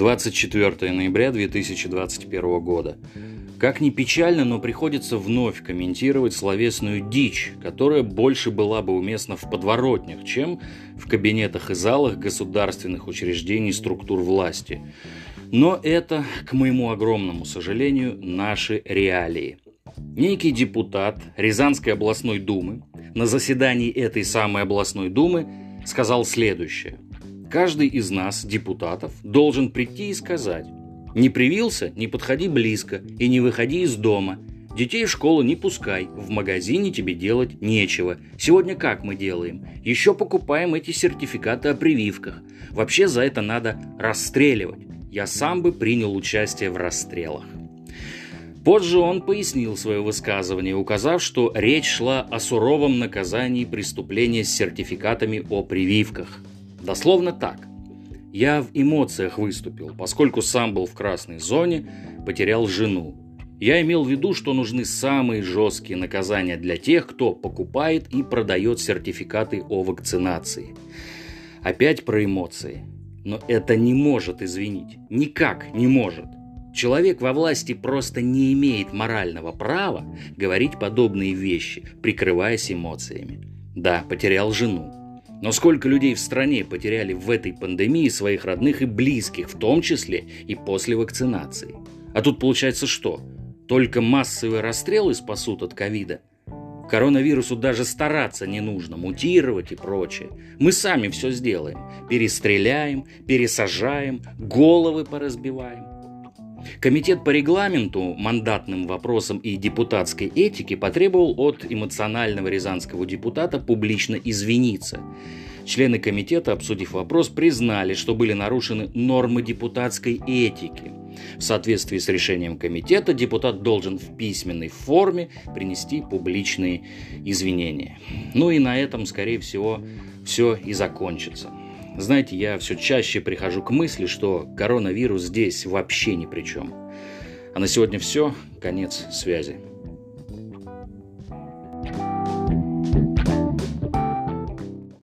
24 ноября 2021 года. Как ни печально, но приходится вновь комментировать словесную дичь, которая больше была бы уместна в подворотнях, чем в кабинетах и залах государственных учреждений структур власти. Но это, к моему огромному сожалению, наши реалии. Некий депутат Рязанской областной думы на заседании этой самой областной думы сказал следующее – Каждый из нас, депутатов, должен прийти и сказать «Не привился? Не подходи близко и не выходи из дома. Детей в школу не пускай, в магазине тебе делать нечего. Сегодня как мы делаем? Еще покупаем эти сертификаты о прививках. Вообще за это надо расстреливать. Я сам бы принял участие в расстрелах». Позже он пояснил свое высказывание, указав, что речь шла о суровом наказании преступления с сертификатами о прививках – Дословно так. Я в эмоциях выступил, поскольку сам был в красной зоне, потерял жену. Я имел в виду, что нужны самые жесткие наказания для тех, кто покупает и продает сертификаты о вакцинации. Опять про эмоции. Но это не может извинить. Никак не может. Человек во власти просто не имеет морального права говорить подобные вещи, прикрываясь эмоциями. Да, потерял жену. Но сколько людей в стране потеряли в этой пандемии своих родных и близких, в том числе и после вакцинации? А тут получается что? Только массовые расстрелы спасут от ковида? Коронавирусу даже стараться не нужно, мутировать и прочее. Мы сами все сделаем. Перестреляем, пересажаем, головы поразбиваем. Комитет по регламенту, мандатным вопросам и депутатской этике потребовал от эмоционального рязанского депутата публично извиниться. Члены комитета, обсудив вопрос, признали, что были нарушены нормы депутатской этики. В соответствии с решением комитета депутат должен в письменной форме принести публичные извинения. Ну и на этом, скорее всего, все и закончится. Знаете, я все чаще прихожу к мысли, что коронавирус здесь вообще ни при чем. А на сегодня все. Конец связи.